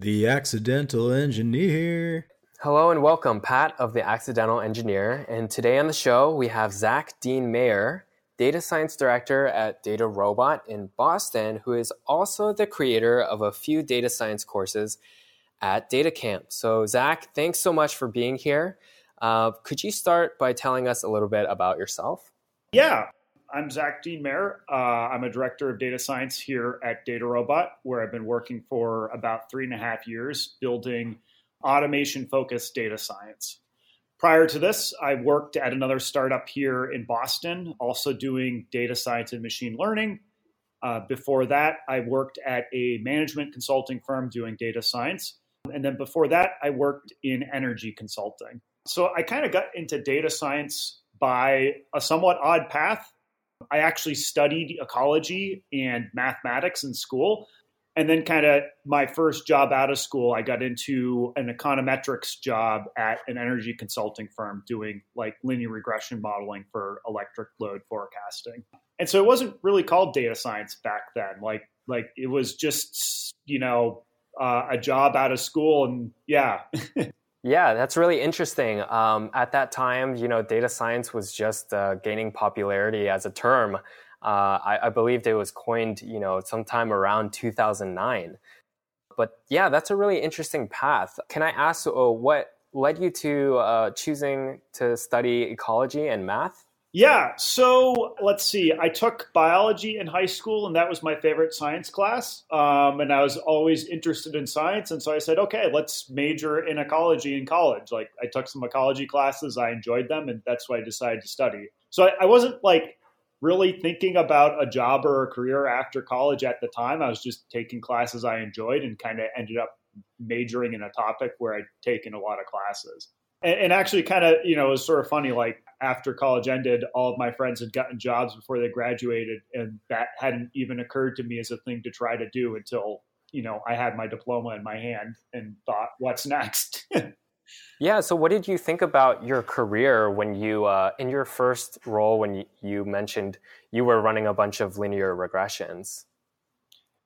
The Accidental Engineer. Hello and welcome, Pat of The Accidental Engineer. And today on the show, we have Zach Deane-Mayer, Data Science Director at DataRobot in Boston, who is also the creator of a few data science courses at DataCamp. So, Zach, thanks so much for being here. Uh, could you start by telling us a little bit about yourself? Yeah, I'm Zach Deane-Mayer. Uh, I'm a director of data science here at DataRobot, where I've been working for about three and a half years building automation focused data science. Prior to this, I worked at another startup here in Boston, also doing data science and machine learning. Uh, before that, I worked at a management consulting firm doing data science. And then before that, I worked in energy consulting. So I kind of got into data science by a somewhat odd path. I actually studied ecology and mathematics in school. And then, kind of, my first job out of school, I got into an econometrics job at an energy consulting firm doing like linear regression modeling for electric load forecasting. And so it wasn't really called data science back then. Like, like it was just, you know, uh, a job out of school. And yeah. Yeah, that's really interesting. Um, at that time, you know, data science was just uh, gaining popularity as a term. Uh, I, I believe it was coined, you know, sometime around 2009. But yeah, that's a really interesting path. Can I ask uh, what led you to uh, choosing to study ecology and math? Yeah, so let's see. I took biology in high school, and that was my favorite science class. Um, and I was always interested in science, and so I said, okay, let's major in ecology in college. Like I took some ecology classes, I enjoyed them, and that's why I decided to study. So I, I wasn't like really thinking about a job or a career after college at the time. I was just taking classes I enjoyed, and kind of ended up majoring in a topic where I'd taken a lot of classes. And, and actually, kind of, you know, it was sort of funny. Like after college ended, all of my friends had gotten jobs before they graduated, and that hadn't even occurred to me as a thing to try to do until you know I had my diploma in my hand and thought, "What's next?" yeah. So, what did you think about your career when you, uh, in your first role, when you, you mentioned you were running a bunch of linear regressions?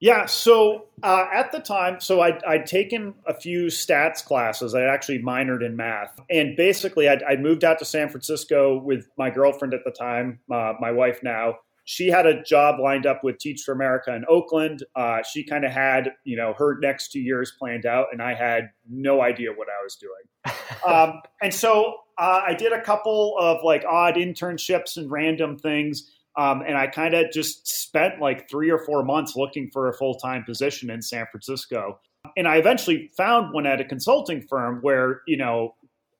Yeah, so uh, at the time, so I'd, I'd, taken a few stats classes. I actually minored in math. And basically, I'd, I'd, moved out to San Francisco with my girlfriend at the time, uh, my wife now. She had a job lined up with Teach for America in Oakland. Uh, she kind of had, you know, her next two years planned out, and I had no idea what I was doing. um, and so uh, I did a couple of like odd internships and random things. Um, and I kind of just spent like three or four months looking for a full time position in San Francisco. And I eventually found one at a consulting firm where, you know,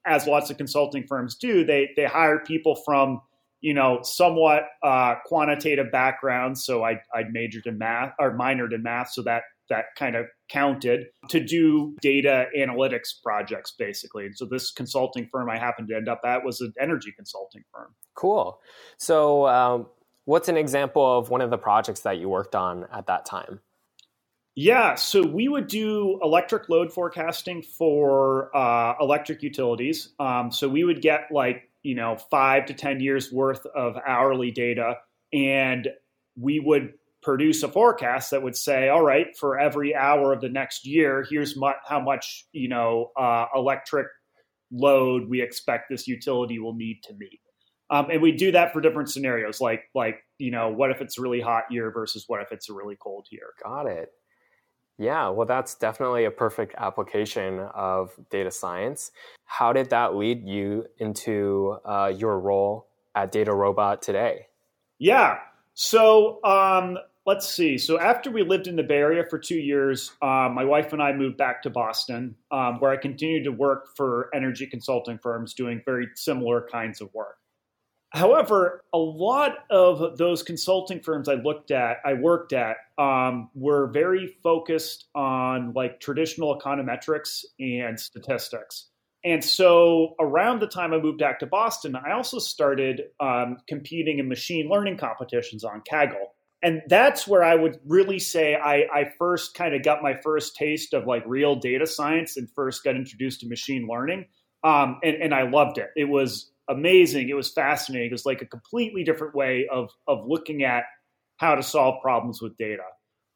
as lots of consulting firms do, they they hire people from, you know, somewhat uh, quantitative backgrounds. So I I majored in math or minored in math, so that that kind of counted to do data analytics projects basically. And so this consulting firm I happened to end up at was an energy consulting firm. Cool. So um, What's an example of one of the projects that you worked on at that time? Yeah, so we would do electric load forecasting for uh, electric utilities. Um, so we would get like, you know, five to 10 years worth of hourly data, and we would produce a forecast that would say, all right, for every hour of the next year, here's mu- how much, you know, uh, electric load we expect this utility will need to meet. Um, and we do that for different scenarios, like like you know, what if it's a really hot year versus what if it's a really cold year. Got it. Yeah, well, that's definitely a perfect application of data science. How did that lead you into uh, your role at DataRobot today? Yeah, so um, let's see. So after we lived in the Bay Area for two years, um, my wife and I moved back to Boston, um, where I continued to work for energy consulting firms doing very similar kinds of work. However, a lot of those consulting firms I looked at, I worked at, um, were very focused on like traditional econometrics and statistics. And so around the time I moved back to Boston, I also started um, competing in machine learning competitions on Kaggle. And that's where I would really say I, I first kind of got my first taste of like real data science and first got introduced to machine learning. Um, and, and I loved it. It was amazing. It was fascinating. It was like a completely different way of of looking at how to solve problems with data.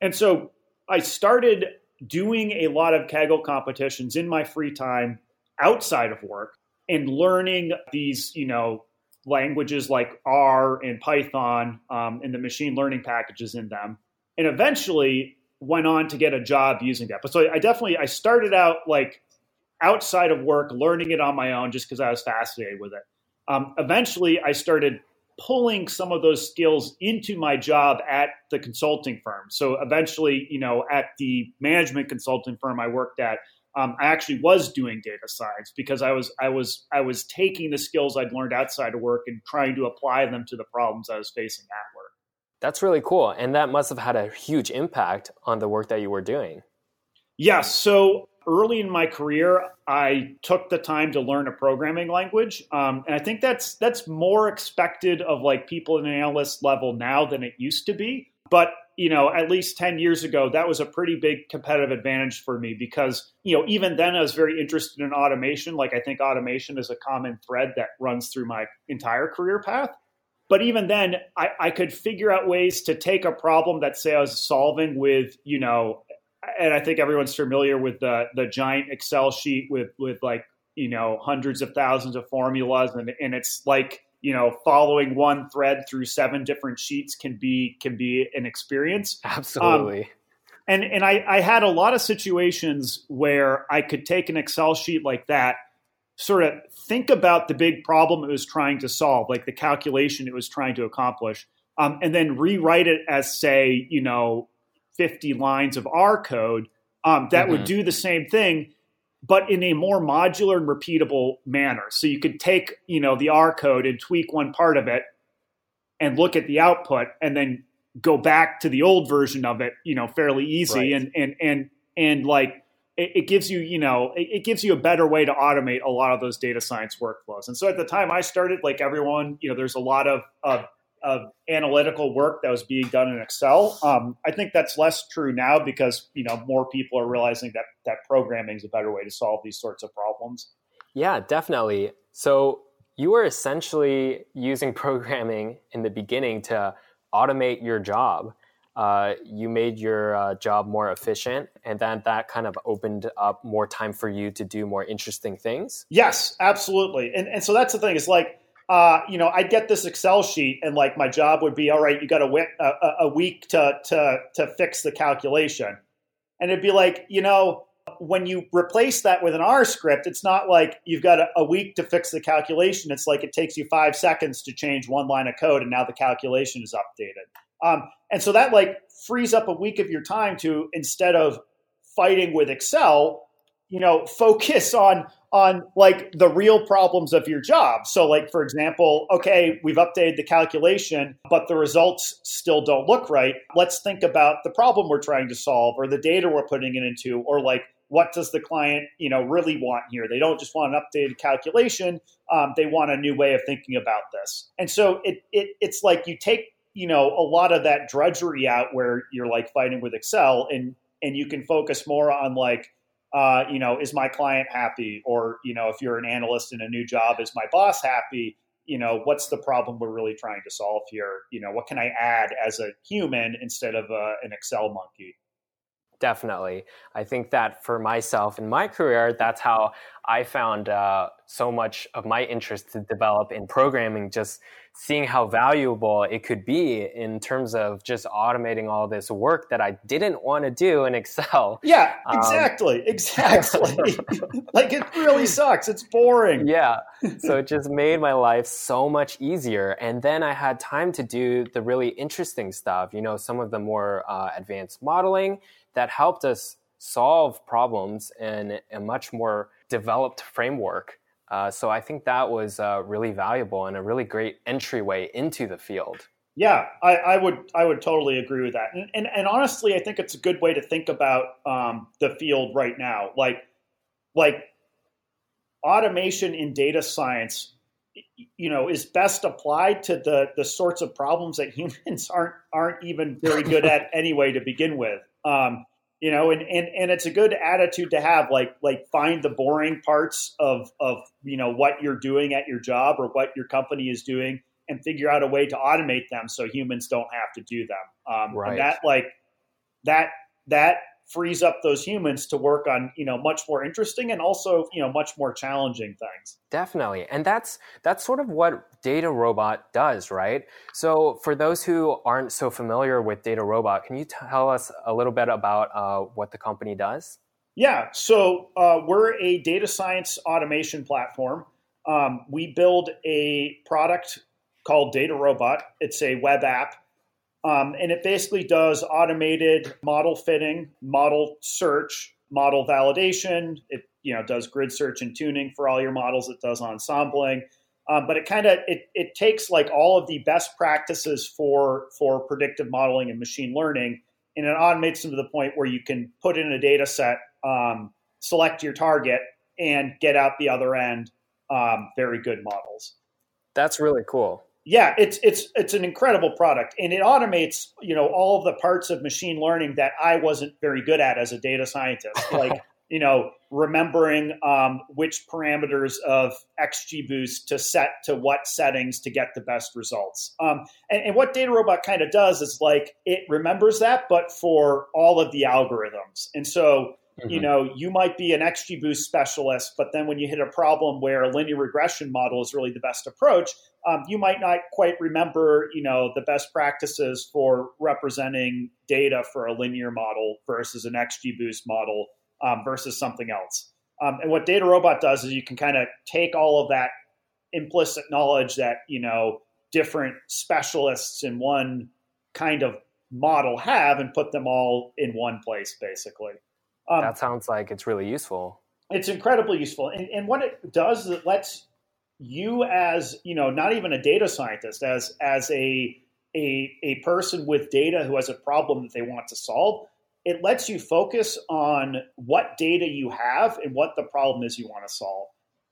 And so I started doing a lot of Kaggle competitions in my free time outside of work and learning these, you know, languages like R and Python um, and the machine learning packages in them, and eventually went on to get a job using that. But so I definitely I started out like outside of work, learning it on my own just because I was fascinated with it. Um, eventually, I started pulling some of those skills into my job at the consulting firm. So eventually, you know, at the management consulting firm I worked at, um, I actually was doing data science because I was I was I was taking the skills I'd learned outside of work and trying to apply them to the problems I was facing at work. That's really cool, and that must have had a huge impact on the work that you were doing. Yes. So early in my career, I took the time to learn a programming language, um, and I think that's that's more expected of like people in an analyst level now than it used to be. But you know, at least ten years ago, that was a pretty big competitive advantage for me because you know even then I was very interested in automation. Like I think automation is a common thread that runs through my entire career path. But even then, I, I could figure out ways to take a problem that say I was solving with you know and I think everyone's familiar with the the giant Excel sheet with with like you know hundreds of thousands of formulas, and and it's like you know following one thread through seven different sheets can be can be an experience. Absolutely. Um, and and I, I had a lot of situations where I could take an Excel sheet like that, sort of think about the big problem it was trying to solve, like the calculation it was trying to accomplish, um, and then rewrite it as say, you know, 50 lines of R code um, that mm-hmm. would do the same thing, but in a more modular and repeatable manner. So you could take, you know, the R code and tweak one part of it and look at the output and then go back to the old version of it, you know, fairly easy. Right. And, and, and, and like, it, it gives you, you know, it, it gives you a better way to automate a lot of those data science workflows. And so at the time I started, like everyone, you know, there's a lot of, of of analytical work that was being done in Excel. Um, I think that's less true now because you know more people are realizing that that programming is a better way to solve these sorts of problems. Yeah, definitely. So you were essentially using programming in the beginning to automate your job. Uh, you made your uh, job more efficient, and then that kind of opened up more time for you to do more interesting things. Yes, absolutely. And and so that's the thing. Is like uh, you know, I'd get this Excel sheet, and like my job would be, all right, you got a, a, a week to to to fix the calculation, and it'd be like, you know, when you replace that with an R script, it's not like you've got a, a, week to fix the calculation. It's like it takes you five seconds to change one line of code, and now the calculation is updated. Um, and so that like frees up a week of your time to instead of fighting with Excel, you know, focus on on like the real problems of your job. So, like, for example, okay, we've updated the calculation, but the results still don't look right. Let's think about the problem we're trying to solve or the data we're putting it into, or like, what does the client, you know, really want here? They don't just want an updated calculation. Um, they want a new way of thinking about this. And so it, it it's like you take, you know, a lot of that drudgery out where you're like fighting with Excel and and you can focus more on like uh, you know, is my client happy? Or, you know, if you're an analyst in a new job, is my boss happy? You know, what's the problem we're really trying to solve here? You know, what can I add as a human instead of a, uh, an Excel monkey? Definitely. I think that for myself in my career, that's how I found uh, so much of my interest to develop in programming, just seeing how valuable it could be in terms of just automating all this work that I didn't want to do in Excel. Yeah, exactly. Um, exactly. like it really sucks. It's boring. Yeah. So it just made my life so much easier. And then I had time to do the really interesting stuff, you know, some of the more uh, advanced modeling that helped us solve problems in a much more developed framework. Uh, so I think that was uh, really valuable and a really great entryway into the field. Yeah, I, I, would I would totally agree with that, and, and, and honestly, I think it's a good way to think about um, the field right now. Like like automation in data science, you know, is best applied to the the sorts of problems that humans aren't aren't even very good at anyway to begin with. Um, you know, and, and, and it's a good attitude to have, like, like find the boring parts of, of, you know, what you're doing at your job or what your company is doing and figure out a way to automate them so humans don't have to do them. Um, right. And that, like, that, that frees up those humans to work on you know much more interesting and also you know much more challenging things. Definitely. And that's that's sort of what DataRobot does right? So for those who aren't so familiar with DataRobot can you tell us a little bit about uh, what the company does? Yeah. So uh, we're a data science automation platform. Um, we build a product called DataRobot it's a web app um, and it basically does automated model fitting, model search, model validation. It you know does grid search and tuning for all your models. It does ensembling. Um, but it kind of it, it takes like all of the best practices for for predictive modeling and machine learning and it automates them to the point where you can put in a data set um, select your target and get out the other end um, very good models that's really cool yeah, it's it's it's an incredible product, and it automates you know all of the parts of machine learning that I wasn't very good at as a data scientist, like you know remembering um, which parameters of XGBoost to set to what settings to get the best results. Um, and, and what DataRobot kind of does is like it remembers that, but for all of the algorithms, and so Mm-hmm. You know, you might be an XGBoost specialist, but then when you hit a problem where a linear regression model is really the best approach, um, you might not quite remember, you know, the best practices for representing data for a linear model versus an XGBoost model um, versus something else. Um, and what DataRobot does is you can kind of take all of that implicit knowledge that you know different specialists in one kind of model have and put them all in one place, basically. Um, that sounds like it's really useful. It's incredibly useful, and, and what it does is it lets you, as you know, not even a data scientist, as as a a a person with data who has a problem that they want to solve, it lets you focus on what data you have and what the problem is you want to solve.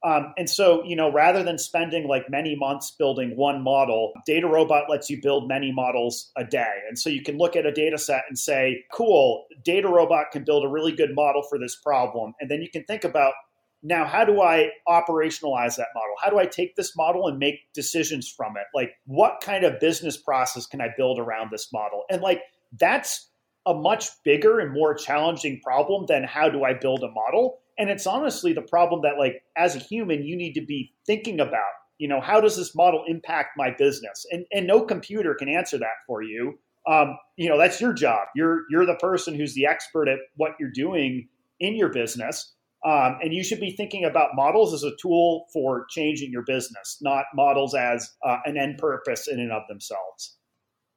Um, and so, you know, rather than spending like many months building one model, DataRobot lets you build many models a day. And so you can look at a data set and say, cool, DataRobot can build a really good model for this problem. And then you can think about now, how do I operationalize that model? How do I take this model and make decisions from it? Like, what kind of business process can I build around this model? And like, that's a much bigger and more challenging problem than how do I build a model and it's honestly the problem that like as a human you need to be thinking about you know how does this model impact my business? And and no computer can answer that for you. Um, you know that's your job. You're you're the person who's the expert at what you're doing in your business. Um, and you should be thinking about models as a tool for changing your business not models as uh, an end purpose in and of themselves.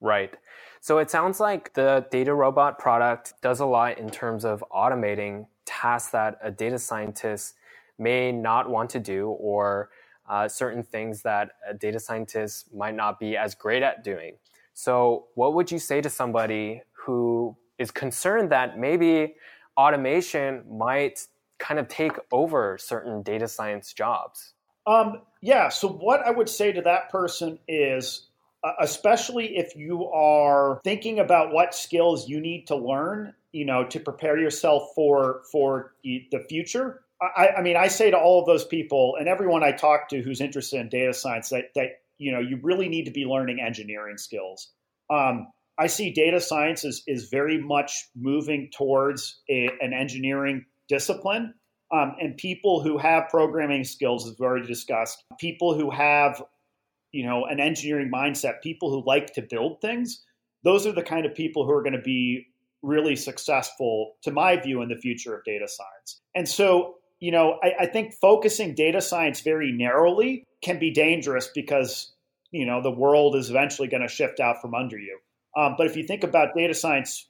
Right. So it sounds like the DataRobot product does a lot in terms of automating tasks that a data scientist may not want to do or uh, certain things that a data scientist might not be as great at doing. So, what would you say to somebody who is concerned that maybe automation might kind of take over certain data science jobs? Um, yeah. So, what I would say to that person is uh, especially if you are thinking about what skills you need to learn you know to prepare yourself for for the future. I, I, mean i say to all of those people and everyone i talk to who's interested in data science that that you know you really need to be learning engineering skills. Um, i see data science is, is very much moving towards a, an engineering discipline. Um, and people who have programming skills as we've already discussed people who have you know an engineering mindset people who like to build things those are the kind of people who are going to be really successful to my view in the future of data science and so you know I, I think focusing data science very narrowly can be dangerous because you know the world is eventually going to shift out from under you um, but if you think about data science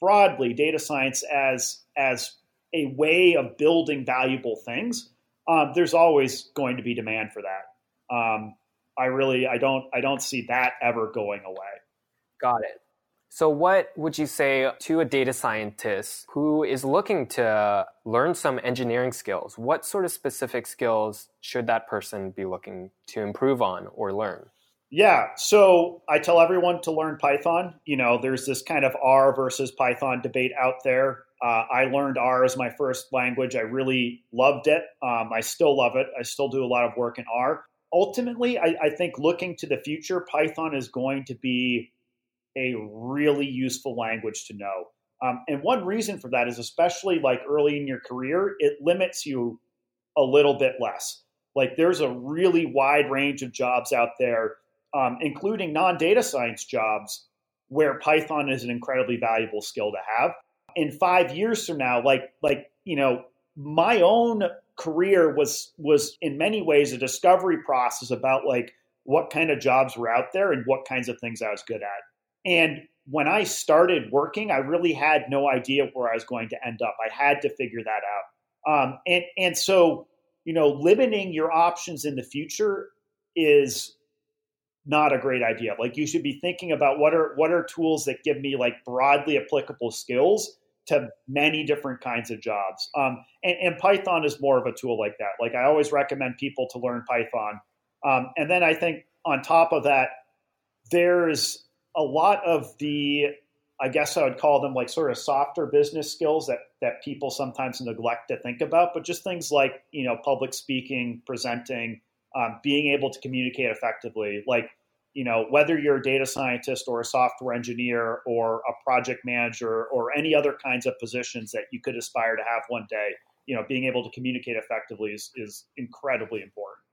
broadly data science as as a way of building valuable things um, there's always going to be demand for that um, I really I don't I don't see that ever going away. Got it. So what would you say to a data scientist who is looking to learn some engineering skills? What sort of specific skills should that person be looking to improve on or learn? Yeah, so I tell everyone to learn Python. You know, there's this kind of R versus Python debate out there. Uh, I learned R as my first language. I really loved it. Um, I still love it. I still do a lot of work in R ultimately, I, I think looking to the future, Python is going to be a really useful language to know. Um, and one reason for that is especially like early in your career, it limits you a little bit less. Like there's a really wide range of jobs out there, um, including non data science jobs, where Python is an incredibly valuable skill to have. In five years from now, like like you know, my own career was was in many ways a discovery process about like what kind of jobs were out there and what kinds of things I was good at. And when I started working, I really had no idea where I was going to end up. I had to figure that out. Um, and and so you know, limiting your options in the future is not a great idea. Like you should be thinking about what are what are tools that give me like broadly applicable skills to many different kinds of jobs. Um, and, and, Python is more of a tool like that. Like I always recommend people to learn Python. Um, and then I think on top of that, there's a lot of the, I guess I would call them like sort of softer business skills that that people sometimes neglect to think about. But just things like you know public speaking, presenting, um, being able to communicate effectively, like you know, whether you're a data scientist or a software engineer or a project manager or any other kinds of positions that you could aspire to have one day, you know, being able to communicate effectively is, is incredibly important.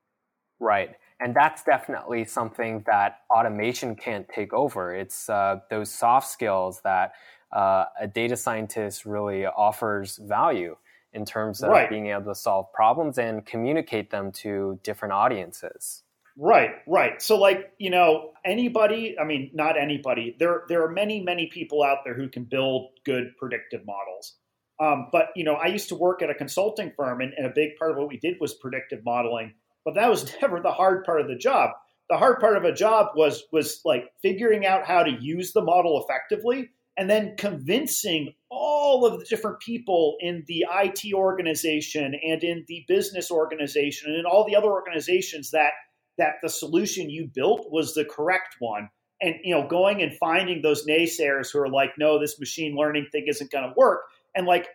Right. And that's definitely something that automation can't take over. It's uh, those soft skills that uh, a data scientist really offers value in terms of right. being able to solve problems and communicate them to different audiences. Right, right. So like, you know, anybody, I mean, not anybody. There there are many, many people out there who can build good predictive models. Um, but you know, I used to work at a consulting firm and, and a big part of what we did was predictive modeling, but that was never the hard part of the job. The hard part of a job was was like figuring out how to use the model effectively and then convincing all of the different people in the IT organization and in the business organization and in all the other organizations that that the solution you built was the correct one and you know going and finding those naysayers who are like no this machine learning thing isn't going to work and like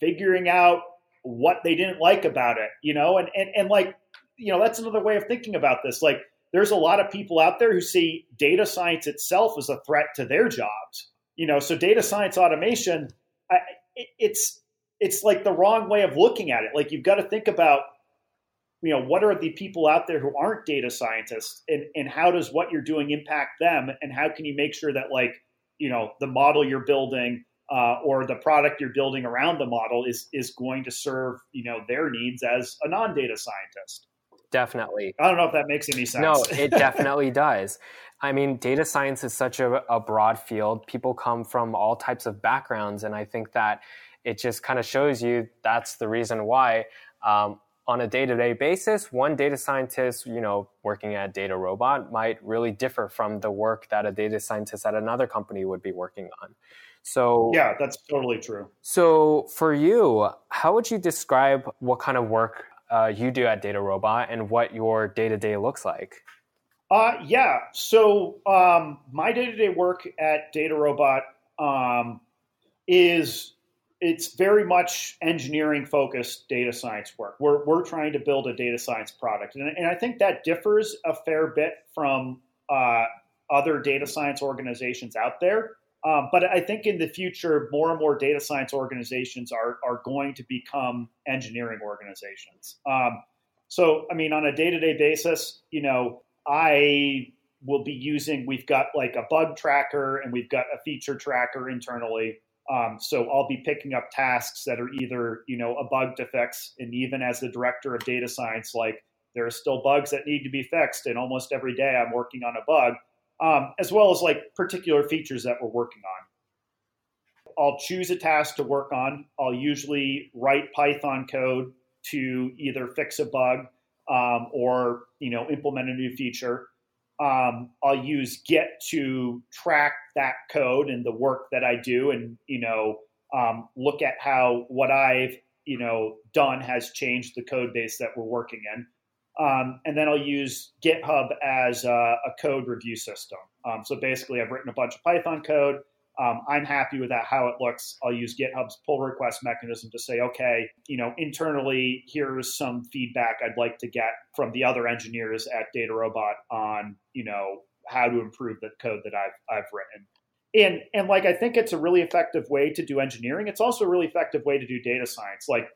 figuring out what they didn't like about it you know and, and and like you know that's another way of thinking about this. Like there's a lot of people out there who see data science itself as a threat to their jobs you know? So data science automation I, it, it's it's like the wrong way of looking at it. Like you've got to think about you know what are the people out there who aren't data scientists and, and how does what you're doing impact them? And how can you make sure that like you know the model you're building uh, or the product you're building around the model is is going to serve you know their needs as a non-data scientist definitely i don't know if that makes any sense no it definitely does i mean data science is such a, a broad field people come from all types of backgrounds and i think that it just kind of shows you that's the reason why um, on a day-to-day basis, one data scientist, you know, working at DataRobot might really differ from the work that a data scientist at another company would be working on. So Yeah, that's totally true. So for you, how would you describe what kind of work uh, you do at DataRobot and what your day-to-day looks like? Uh, yeah. So um, my day-to-day work at DataRobot um, is it's very much engineering focused data science work. We're, we're trying to build a data science product. And, and I think that differs a fair bit from uh, other data science organizations out there. Um, but I think in the future, more and more data science organizations are, are going to become engineering organizations. Um, so, I mean, on a day to day basis, you know, I will be using, we've got like a bug tracker and we've got a feature tracker internally. Um, so I'll be picking up tasks that are either you know a bug to fix, and even as the director of data science, like there are still bugs that need to be fixed, and almost every day I'm working on a bug, um, as well as like particular features that we're working on. I'll choose a task to work on. I'll usually write Python code to either fix a bug um, or you know implement a new feature um, I'll use Git to track that code and the work that I do, and you know, um, look at how what I've you know done has changed the code base that we're working in. Um, and then I'll use GitHub as a, a code review system. Um, so basically, I've written a bunch of Python code. Um, I'm happy with that, how it looks. I'll use GitHub's pull request mechanism to say, okay, you know, internally, here's some feedback I'd like to get from the other engineers at DataRobot on, you know, how to improve the code that I've I've written. and and like I think it's a really effective way to do engineering. It's also a really effective way to do data science. Like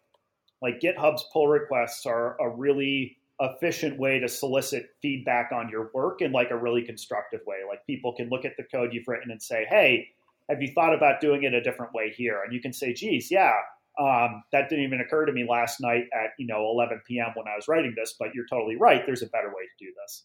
like GitHub's pull requests are a really efficient way to solicit feedback on your work in like a really constructive way. Like people can look at the code you've written and say, "Hey, have you thought about doing it a different way here?" And you can say, "Geez, yeah, um, that didn't even occur to me last night at you know 11 p.m. when I was writing this, but you're totally right. There's a better way to do this."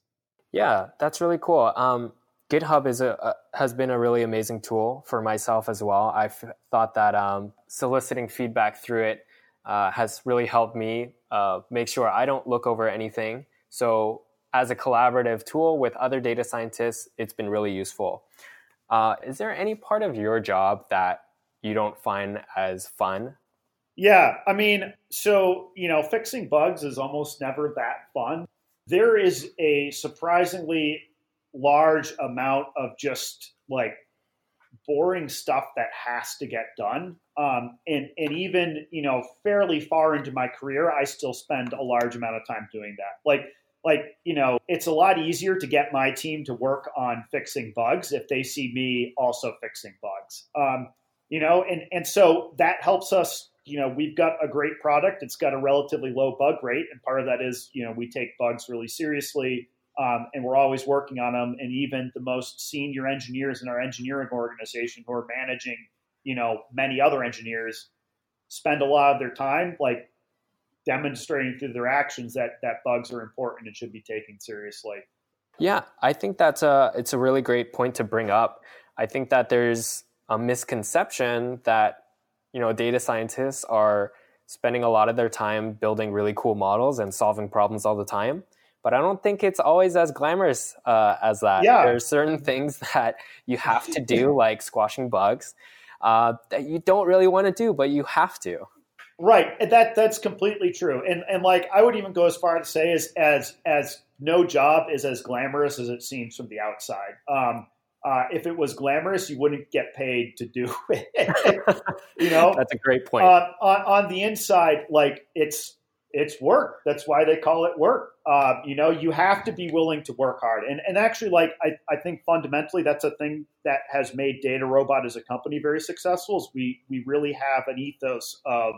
Yeah, that's really cool. Um, GitHub is a, a, has been a really amazing tool for myself as well. I've thought that um, soliciting feedback through it uh, has really helped me uh, make sure I don't look over anything. So as a collaborative tool with other data scientists, it's been really useful. Uh, is there any part of your job that you don't find as fun? Yeah, I mean, so you know, fixing bugs is almost never that fun. There is a surprisingly large amount of just like boring stuff that has to get done. Um, and and even you know fairly far into my career, I still spend a large amount of time doing that. Like like you know, it's a lot easier to get my team to work on fixing bugs if they see me also fixing bugs. Um, you know, and and so that helps us. You know, we've got a great product. It's got a relatively low bug rate, and part of that is you know we take bugs really seriously um, and we're always working on them. And even the most senior engineers in our engineering organization who are managing, you know, many other engineers spend a lot of their time like demonstrating through their actions that that bugs are important and should be taken seriously. Yeah, I think that's a it's a really great point to bring up. I think that there's a misconception that you know data scientists are spending a lot of their time building really cool models and solving problems all the time but I don't think it's always as glamorous uh, as that. Yeah. are certain things that you have to do, like squashing bugs, uh, that you don't really want to do, but you have to. Right. That that's completely true. And and like I would even go as far to say as as as no job is as glamorous as it seems from the outside. Um, uh, if it was glamorous, you wouldn't get paid to do it. you know, that's a great point. Uh, on on the inside, like it's it's work. That's why they call it work. Uh, you know, you have to be willing to work hard. And, and actually, like, I, I think fundamentally that's a thing that has made DataRobot as a company very successful is we, we really have an ethos of,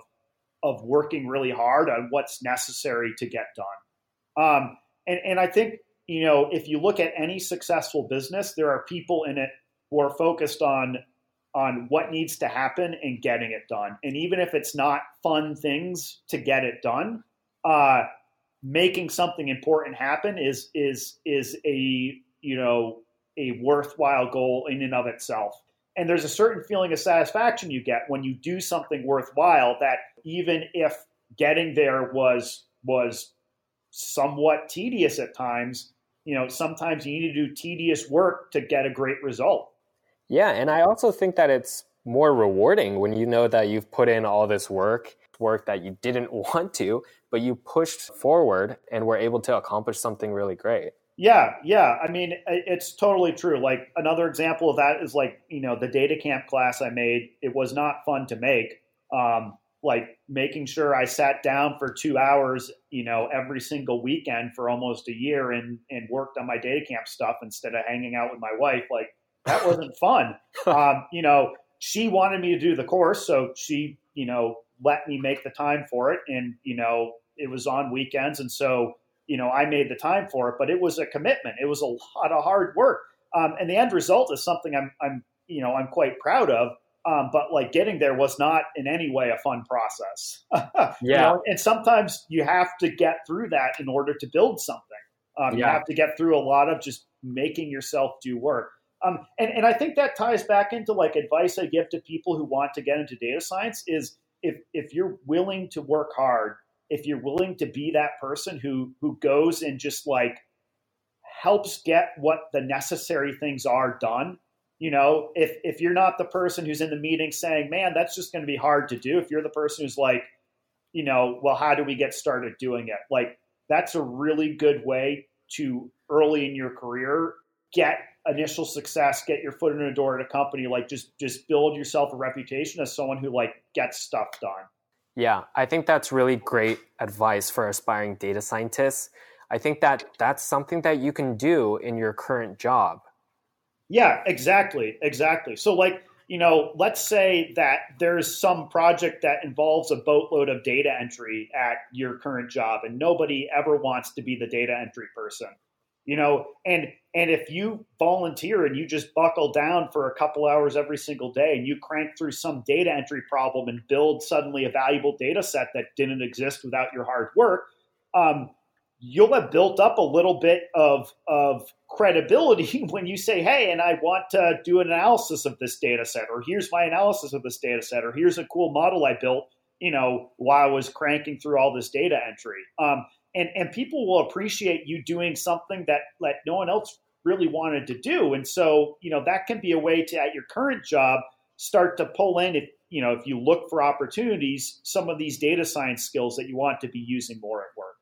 of working really hard on what's necessary to get done. Um, and, and I think, you know, if you look at any successful business, there are people in it who are focused on on what needs to happen and getting it done. And even if it's not fun things to get it done, uh, making something important happen is is is a you know a worthwhile goal in and of itself. And there's a certain feeling of satisfaction you get when you do something worthwhile that even if getting there was was somewhat tedious at times, you know, sometimes you need to do tedious work to get a great result. Yeah, and I also think that it's more rewarding when you know that you've put in all this work, work that you didn't want to, but you pushed forward and were able to accomplish something really great. Yeah, yeah. I mean, it's totally true. Like another example of that is like, you know, the DataCamp class I made, it was not fun to make. Um, like making sure I sat down for two hours, you know, every single weekend for almost a year and, and worked on my DataCamp stuff instead of hanging out with my wife. Like that wasn't fun. Um, you know, she wanted me to do the course, so she, you know, let me make the time for it, and you know, it was on weekends, and so you know, I made the time for it. But it was a commitment. It was a lot of hard work, um, and the end result is something I'm, I'm, you know, I'm quite proud of. Um, but like getting there was not in any way a fun process. yeah, you know? and sometimes you have to get through that in order to build something. Um, yeah. You have to get through a lot of just making yourself do work. Um, and, and I think that ties back into like advice I give to people who want to get into data science is if, if you're willing to work hard, if you're willing to be that person who, who goes and just like helps get what the necessary things are done, you know, if, if you're not the person who's in the meeting saying, man, that's just going to be hard to do. If you're the person who's like, you know, well, how do we get started doing it? Like that's a really good way to early in your career get initial success, get your foot in the door at a company, like just just build yourself a reputation as someone who like gets stuff done. Yeah, I think that's really great advice for aspiring data scientists. I think that that's something that you can do in your current job. Yeah, exactly, exactly. So like you know, let's say that there's some project that involves a boatload of data entry at your current job, and nobody ever wants to be the data entry person. You know, and and if you volunteer and you just buckle down for a couple hours every single day and you crank through some data entry problem and build suddenly a valuable data set that didn't exist without your hard work, um, you'll have built up a little bit of of credibility when you say, "Hey, and I want to do an analysis of this data set," or "Here's my analysis of this data set," or "Here's a cool model I built." You know, while I was cranking through all this data entry, um, and and people will appreciate you doing something that that no one else really wanted to do, and so you know that can be a way to at your current job start to pull in if you know if you look for opportunities some of these data science skills that you want to be using more at work.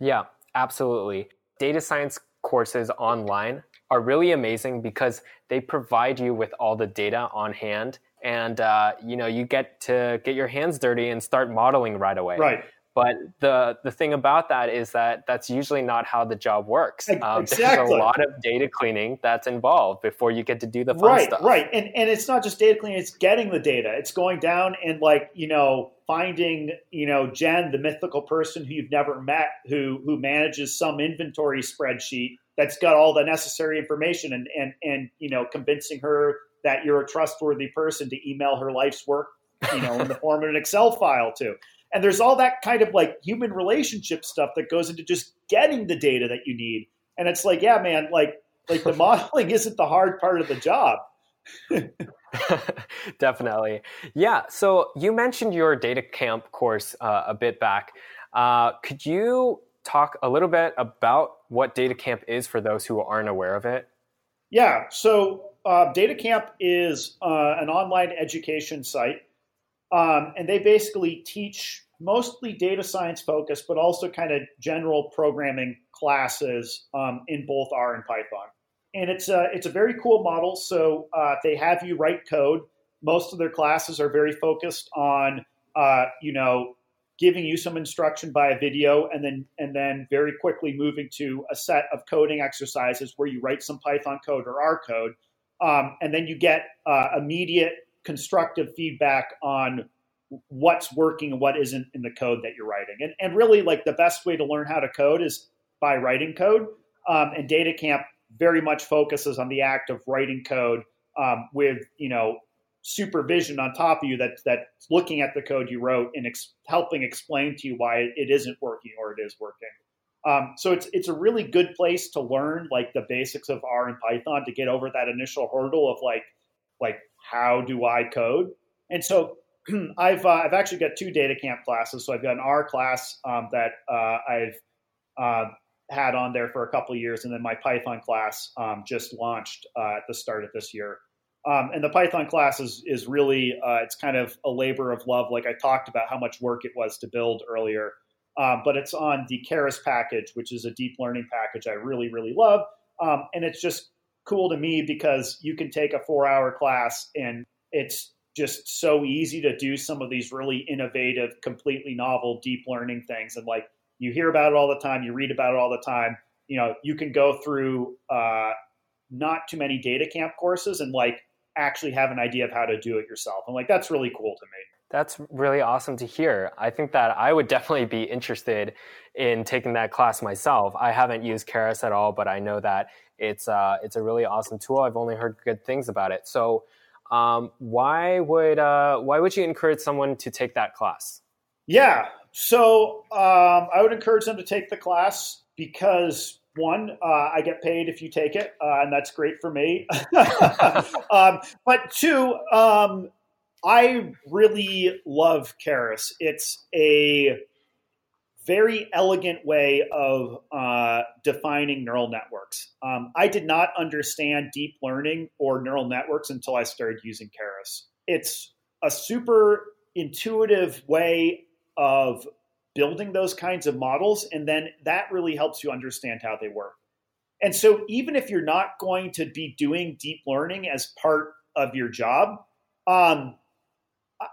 Yeah, absolutely. Data science courses online are really amazing because they provide you with all the data on hand and uh, you know you get to get your hands dirty and start modeling right away. Right but the the thing about that is that that's usually not how the job works. Um, exactly. There's a lot of data cleaning that's involved before you get to do the fun right, stuff. Right, and and it's not just data cleaning; it's getting the data. It's going down and like you know finding you know Jen, the mythical person who you've never met, who who manages some inventory spreadsheet that's got all the necessary information, and and and you know convincing her that you're a trustworthy person to email her life's work, you know, in the form of an Excel file too. And there's all that kind of like human relationship stuff that goes into just getting the data that you need. And it's like, yeah, man, like like the modeling isn't the hard part of the job. Definitely. Yeah. So you mentioned your DataCamp course uh, a bit back. Uh, could you talk a little bit about what DataCamp is for those who aren't aware of it? Yeah. So uh, DataCamp is uh, an online education site um, and they basically teach mostly data science focused, but also kind of general programming classes um, in both R and Python. And it's a, it's a very cool model. So uh, they have you write code. Most of their classes are very focused on, uh, you know, giving you some instruction by a video and then and then very quickly moving to a set of coding exercises where you write some Python code or R code. Um, and then you get uh, immediate constructive feedback on what's working and what isn't in the code that you're writing. And, and really, like the best way to learn how to code is by writing code. Um, and DataCamp very much focuses on the act of writing code um, with you know supervision on top of you that that looking at the code you wrote and ex- helping explain to you why it isn't working or it is working. Um, so it's it's a really good place to learn like the basics of R and Python to get over that initial hurdle of like like how do I code? And so I've uh, I've actually got two DataCamp classes. So I've got an R class um, that uh, I've uh, had on there for a couple of years, and then my Python class um, just launched uh, at the start of this year. Um, and the Python class is is really uh, it's kind of a labor of love, like I talked about how much work it was to build earlier. Um, but it's on the Keras package, which is a deep learning package I really really love, um, and it's just cool to me because you can take a four hour class and it's just so easy to do some of these really innovative, completely novel deep learning things. And like you hear about it all the time, you read about it all the time. You know, you can go through uh, not too many DataCamp courses and like actually have an idea of how to do it yourself. And like that's really cool to me. That's really awesome to hear. I think that I would definitely be interested in taking that class myself. I haven't used Keras at all, but I know that it's uh, it's a really awesome tool. I've only heard good things about it. So, um, why would uh, why would you encourage someone to take that class? Yeah, so um, I would encourage them to take the class because one, uh, I get paid if you take it, uh, and that's great for me. um, but two, um, I really love Keras. It's a very elegant way of uh, defining neural networks. Um, I did not understand deep learning or neural networks until I started using Keras. It's a super intuitive way of building those kinds of models, and then that really helps you understand how they work. And so, even if you're not going to be doing deep learning as part of your job, um,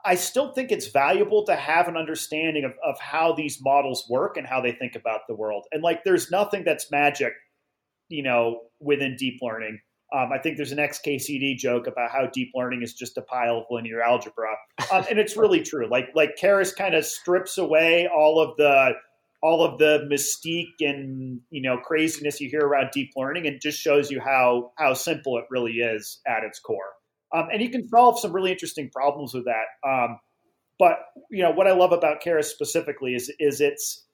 I still think it's valuable to have an understanding of, of how these models work and how they think about the world. And like, there's nothing that's magic, you know, within deep learning. Um, I think there's an XKCD joke about how deep learning is just a pile of linear algebra, um, and it's really true. Like like Keras kind of strips away all of the all of the mystique and you know craziness you hear around deep learning, and just shows you how how simple it really is at its core. Um, and you can solve some really interesting problems with that. Um, but you know what I love about Keras specifically is is it's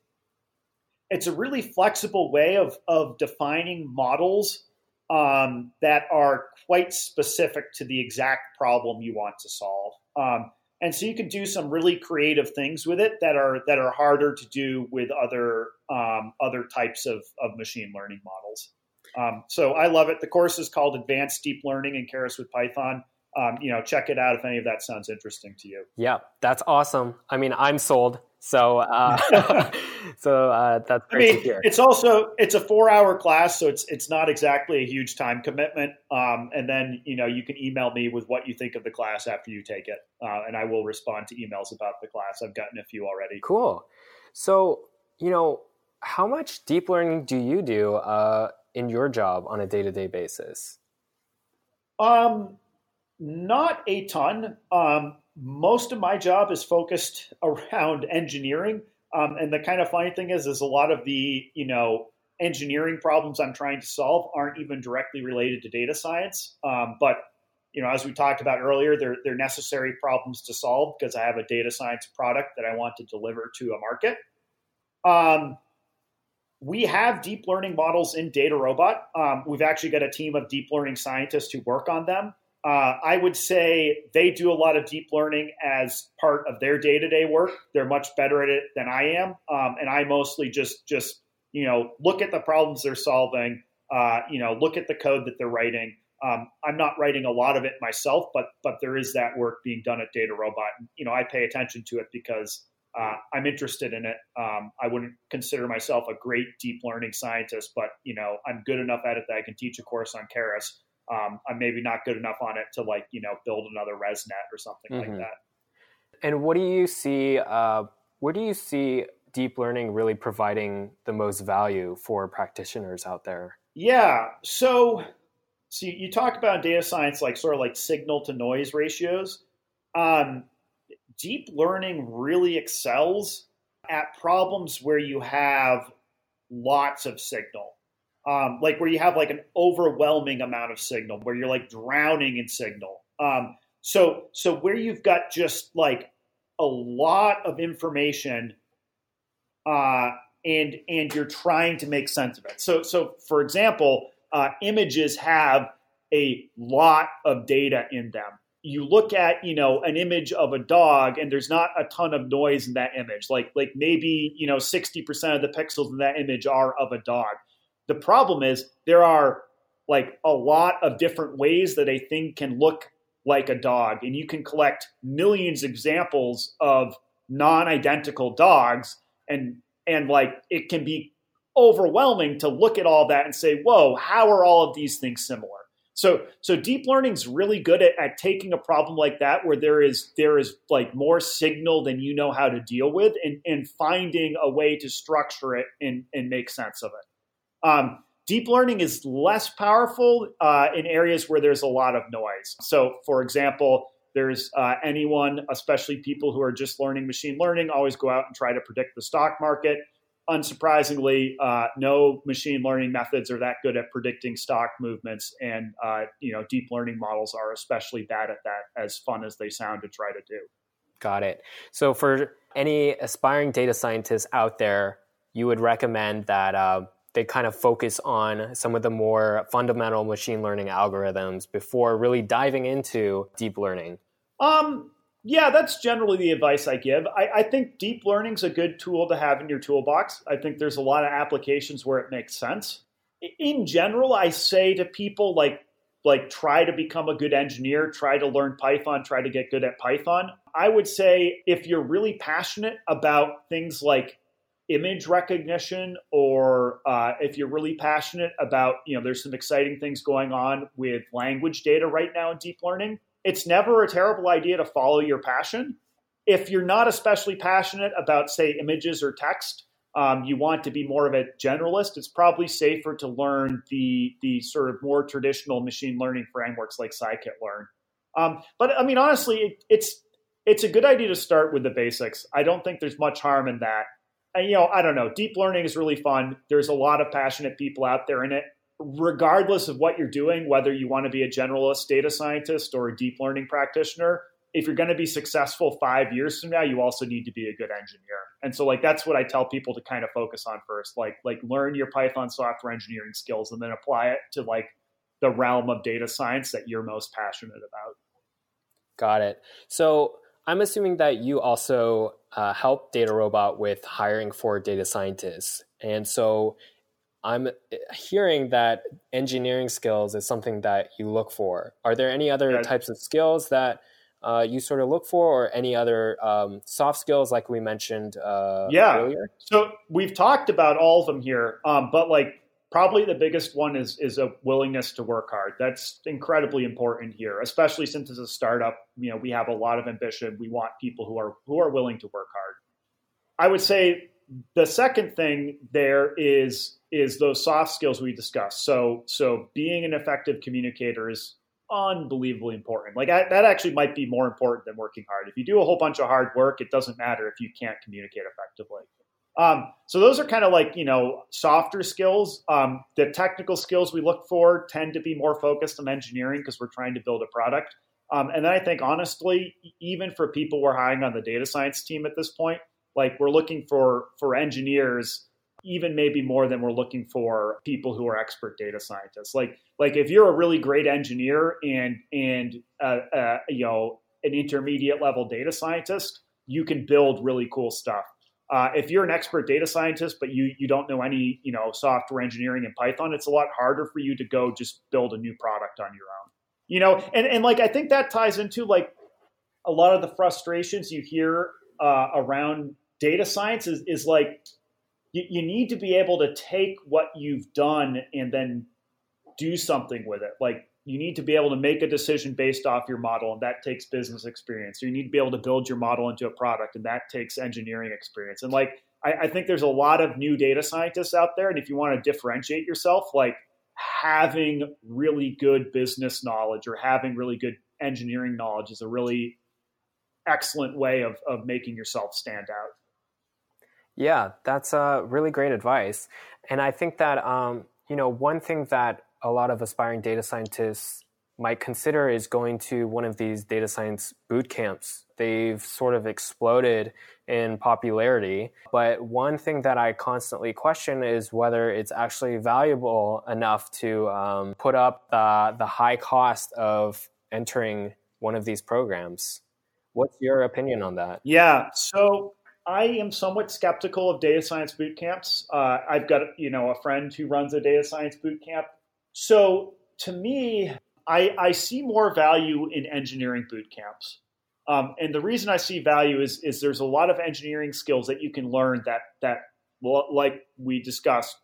it's a really flexible way of of defining models um, that are quite specific to the exact problem you want to solve. Um, and so you can do some really creative things with it that are that are harder to do with other um, other types of, of machine learning models. Um, so I love it. The course is called Advanced Deep Learning in Keras with Python um, you know, check it out if any of that sounds interesting to you. Yeah, that's awesome. I mean, I'm sold. So, uh, so uh, that's great I mean, to hear. It's also it's a four hour class, so it's it's not exactly a huge time commitment. Um, and then you know you can email me with what you think of the class after you take it, uh, and I will respond to emails about the class. I've gotten a few already. Cool. So you know, how much deep learning do you do uh, in your job on a day to day basis? Um, not a ton. Um, most of my job is focused around engineering. Um, and the kind of funny thing is, is a lot of the you know engineering problems I'm trying to solve aren't even directly related to data science. Um, but you know, as we talked about earlier, they're they're necessary problems to solve because I have a data science product that I want to deliver to a market. Um, we have deep learning models in DataRobot. Um, we've actually got a team of deep learning scientists who work on them. Uh, I would say they do a lot of deep learning as part of their day to day work. They're much better at it than I am, um, and I mostly just just you know look at the problems they're solving. Uh, you know, look at the code that they're writing. Um, I'm not writing a lot of it myself, but but there is that work being done at DataRobot. You know, I pay attention to it because uh, I'm interested in it. Um, I wouldn't consider myself a great deep learning scientist, but you know, I'm good enough at it that I can teach a course on Keras um, I'm maybe not good enough on it to like you know build another ResNet or something mm-hmm. like that. And what do you see? Uh, where do you see deep learning really providing the most value for practitioners out there? Yeah, so so you talk about data science like sort of like signal to noise ratios. Um, deep learning really excels at problems where you have lots of signal um, like where you have like an overwhelming amount of signal, where you're like drowning in signal. Um, so so where you've got just like a lot of information, uh, and and you're trying to make sense of it. So so for example, uh, images have a lot of data in them. You look at you know an image of a dog, and there's not a ton of noise in that image. Like like maybe you know sixty percent of the pixels in that image are of a dog the problem is there are like a lot of different ways that a thing can look like a dog, and you can collect millions of examples of non-identical dogs, and and like it can be overwhelming to look at all that and say, "Whoa, how are all of these things similar?" So so deep learning is really good at, at taking a problem like that where there is there is like more signal than you know how to deal with and, and finding a way to structure it and, and make sense of it. Um, deep learning is less powerful uh, in areas where there's a lot of noise. So, for example, there's uh, anyone, especially people who are just learning machine learning, always go out and try to predict the stock market. Unsurprisingly, uh, no machine learning methods are that good at predicting stock movements, and uh, you know deep learning models are especially bad at that. As fun as they sound to try to do. Got it. So, for any aspiring data scientists out there, you would recommend that uh, they kind of focus on some of the more fundamental machine learning algorithms before really diving into deep learning? Um, yeah, that's generally the advice I give. I, I think deep learning is a good tool to have in your toolbox. I think there's a lot of applications where it makes sense. In general, I say to people like like try to become a good engineer, try to learn Python, try to get good at Python. I would say if you're really passionate about things like image recognition or uh, if you're really passionate about you know there's some exciting things going on with language data right now in deep learning it's never a terrible idea to follow your passion if you're not especially passionate about say images or text um, you want to be more of a generalist, it's probably safer to learn the the sort of more traditional machine learning frameworks like scikit-learn. Um, but I mean, honestly, it, it's it's a good idea to start with the basics. I don't think there's much harm in that. And you know, I don't know. Deep learning is really fun. There's a lot of passionate people out there in it. Regardless of what you're doing, whether you want to be a generalist data scientist or a deep learning practitioner, if you're going to be successful five years from now, you also need to be a good engineer. And so like that's what I tell people to kind of focus on first. Like like learn your Python software engineering skills and then apply it to like the realm of data science that you're most passionate about. Got it. So I'm assuming that you also uh, help DataRobot with hiring for data scientists. And so I'm hearing that engineering skills is something that you look for. Are there any other yeah. types of skills that uh, you sort of look for, or any other um, soft skills like we mentioned uh, yeah. earlier? So we've talked about all of them here, um, but like probably the biggest one is is a willingness to work hard. That's incredibly important here, especially since as a startup, you know, we have a lot of ambition. We want people who are who are willing to work hard. I would say the second thing there is is those soft skills we discussed. So so being an effective communicator is unbelievably important. Like I, that actually might be more important than working hard. If you do a whole bunch of hard work, it doesn't matter if you can't communicate effectively. Um, so those are kind of like you know softer skills. Um, the technical skills we look for tend to be more focused on engineering because we're trying to build a product. Um, and then I think honestly, even for people we're hiring on the data science team at this point, like we're looking for for engineers even maybe more than we're looking for people who are expert data scientists. Like like if you're a really great engineer and and uh, uh, you know an intermediate level data scientist, you can build really cool stuff. Uh, if you're an expert data scientist but you you don't know any you know software engineering and Python, it's a lot harder for you to go just build a new product on your own. You know, and and like I think that ties into like a lot of the frustrations you hear uh, around data science is, is like you, you need to be able to take what you've done and then do something with it. Like you need to be able to make a decision based off your model, and that takes business experience. So you need to be able to build your model into a product, and that takes engineering experience. And like I, I think there's a lot of new data scientists out there, and if you want to differentiate yourself, like having really good business knowledge or having really good engineering knowledge is a really excellent way of, of making yourself stand out. Yeah, that's uh, really great advice. And I think that, um, you know, one thing that a lot of aspiring data scientists might consider is going to one of these data science boot camps. They've sort of exploded in popularity. But one thing that I constantly question is whether it's actually valuable enough to um, put up the, the high cost of entering one of these programs. What's your opinion on that? Yeah. So I am somewhat skeptical of data science boot camps. Uh, I've got you know a friend who runs a data science boot camp. So to me, I, I see more value in engineering boot camps. Um, and the reason I see value is is there's a lot of engineering skills that you can learn that that like we discussed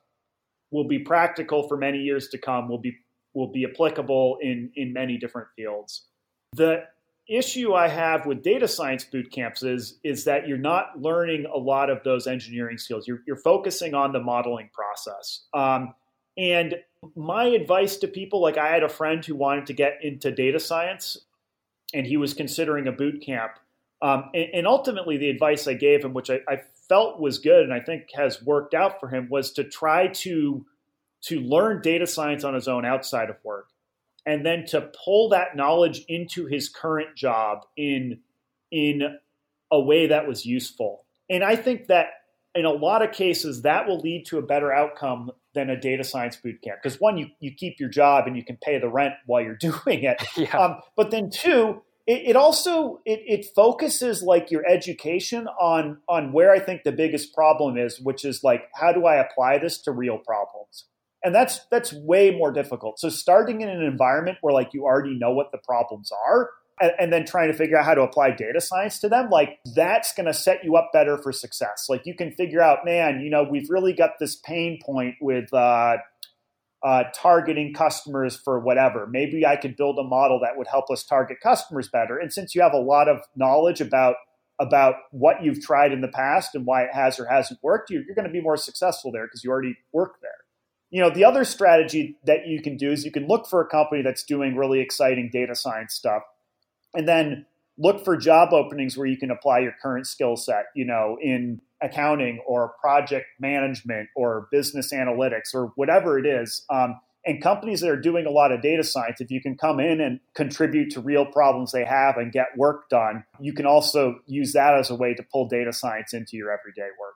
will be practical for many years to come. Will be will be applicable in in many different fields. The issue I have with data science boot camps is is that you're not learning a lot of those engineering skills. You're, you're focusing on the modeling process. Um, and my advice to people, like I had a friend who wanted to get into data science, and he was considering a boot camp. Um, and, and, ultimately, the advice I gave him, which I, I felt was good and I think has worked out for him, was to try to to learn data science on his own outside of work and then to pull that knowledge into his current job in in a way that was useful. And I think that in a lot of cases that will lead to a better outcome than a data science boot camp because one you, you keep your job and you can pay the rent while you're doing it yeah. um, but then two it, it also it, it, focuses like your education on on where i think the biggest problem is which is like how do i apply this to real problems and that's that's way more difficult. So starting in an environment where like you already know what the problems are and, and then trying to figure out how to apply data science to them like that's going to set you up better for success. Like you can figure out man you know we've really got this pain point with uh, uh, targeting customers for whatever. Maybe i could build a model that would help us target customers better. And since you have a lot of knowledge about about what you've tried in the past and why it has or hasn't worked, you're, you're going to be more successful there because you already work there. You know, the other strategy that you can do is you can look for a company that's doing really exciting data science stuff and then look for job openings where you can apply your current skill set, you know, in accounting or project management or business analytics or whatever it is. Um, and companies that are doing a lot of data science, if you can come in and contribute to real problems they have and get work done, you can also use that as a way to pull data science into your everyday work.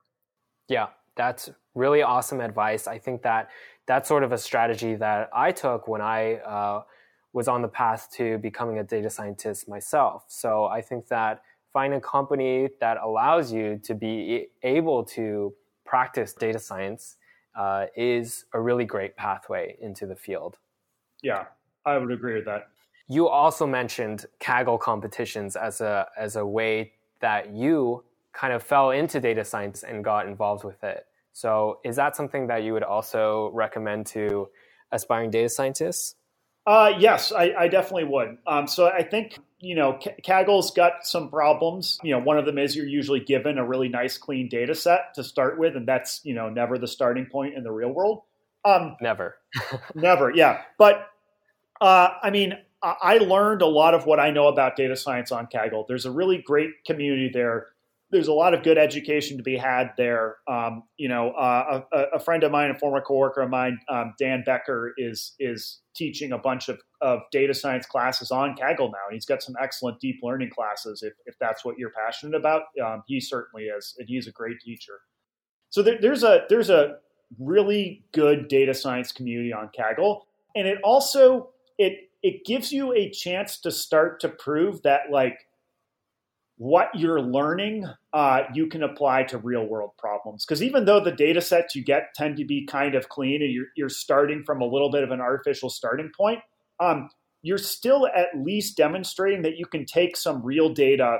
Yeah, that's really awesome advice. I think that that's sort of a strategy that I took when I uh, was on the path to becoming a data scientist myself. So I think that find a company that allows you to be able to practice data science uh, is a really great pathway into the field. Yeah, I would agree with that. You also mentioned Kaggle competitions as a as a way that you kind of fell into data science and got involved with it. So, is that something that you would also recommend to aspiring data scientists? Uh, yes, I, I, definitely would. Um, so I think you know Kaggle's got some problems. You know, one of them is you're usually given a really nice, clean data set to start with, and that's you know never the starting point in the real world. Um, never, never. Yeah, but uh, I mean, I learned a lot of what I know about data science on Kaggle. There's a really great community there there's a lot of good education to be had there. Um, you know, uh, a, a, friend of mine, a former coworker of mine, um, Dan Becker, is is teaching a bunch of, of data science classes on Kaggle now, and he's got some excellent deep learning classes. If, if that's what you're passionate about, um, he certainly is, and he's a great teacher. So there, there's a there's a really good data science community on Kaggle, and it also it it gives you a chance to start to prove that like what you're learning uh, you can apply to real world problems. Because even though the data sets you get tend to be kind of clean and you're, you're starting from a little bit of an artificial starting point um, you're still at least demonstrating that you can take some real data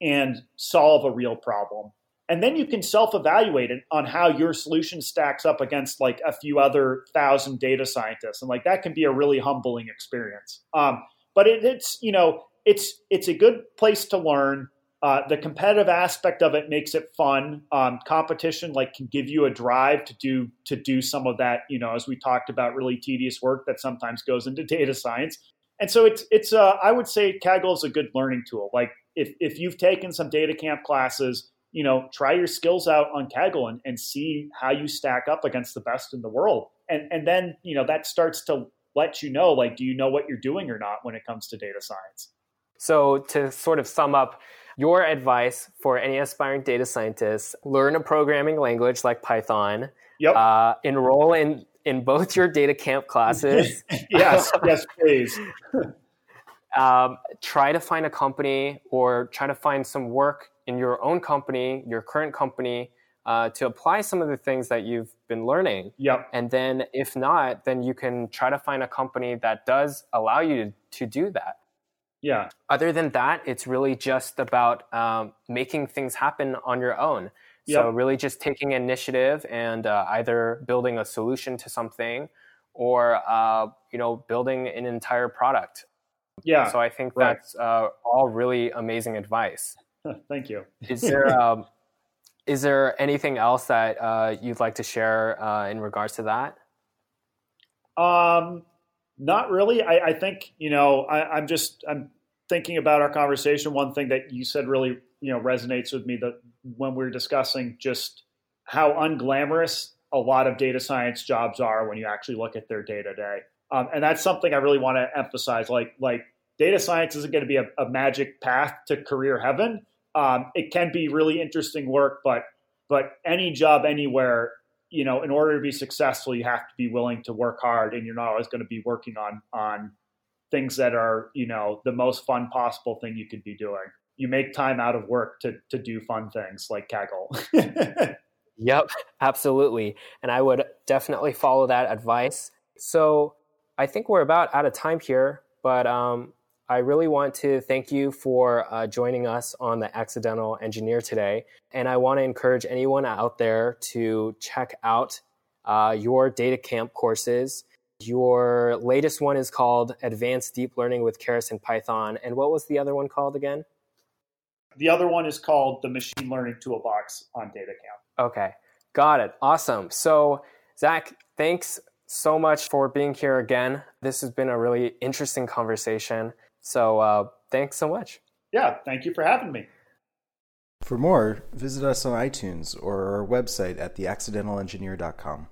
and solve a real problem. And then you can self-evaluate it on how your solution stacks up against like a few other thousand data scientists. And like that can be a really humbling experience. Um, but it, it's you know it's it's a good place to learn. Uh, the competitive aspect of it makes it fun. Um, competition like can give you a drive to do to do some of that. You know, as we talked about, really tedious work that sometimes goes into data science. And so it's it's uh, I would say Kaggle is a good learning tool. Like if if you've taken some DataCamp classes, you know, try your skills out on Kaggle and, and see how you stack up against the best in the world. And and then you know that starts to let you know like do you know what you're doing or not when it comes to data science. So, to sort of sum up your advice for any aspiring data scientists, learn a programming language like Python. Yep. Uh, enroll in in both your DataCamp classes. yes, yes, please. um, try to find a company or try to find some work in your own company, your current company, uh, to apply some of the things that you've been learning. Yep. And then, if not, then you can try to find a company that does allow you to, to do that. Yeah. Other than that, it's really just about um, making things happen on your own. So really just taking initiative and uh, either building a solution to something or uh, you know building an entire product. Yeah. So I think right. that's uh, all really amazing advice. Thank you. is there um, is there anything else that uh, you'd like to share uh, in regards to that? Um, not really. I, I think you know. I, I'm just I'm thinking about our conversation. One thing that you said really you know resonates with me that when we are discussing just how unglamorous a lot of data science jobs are when you actually look at their day to day. And that's something I really want to emphasize. Like like data science isn't going to be a, a magic path to career heaven. Um, it can be really interesting work, but but any job anywhere you know, in order to be successful, you have to be willing to work hard, and you're not always going to be working on on things that are, you know, the most fun possible thing you could be doing. You make time out of work to to do fun things like Kaggle. yep, absolutely, and I would definitely follow that advice. So I think we're about out of time here, but um, I really want to thank you for uh, joining us on the Accidental Engineer today. And I want to encourage anyone out there to check out uh, your DataCamp courses. Your latest one is called Advanced Deep Learning with Keras and Python. And what was the other one called again? The other one is called the Machine Learning Toolbox on DataCamp. Okay, got it. Awesome. So, Zach, thanks so much for being here again. This has been a really interesting conversation. So, uh, thanks so much. Yeah, thank you for having me. For more, visit us on iTunes or our website at theaccidentalengineer.com.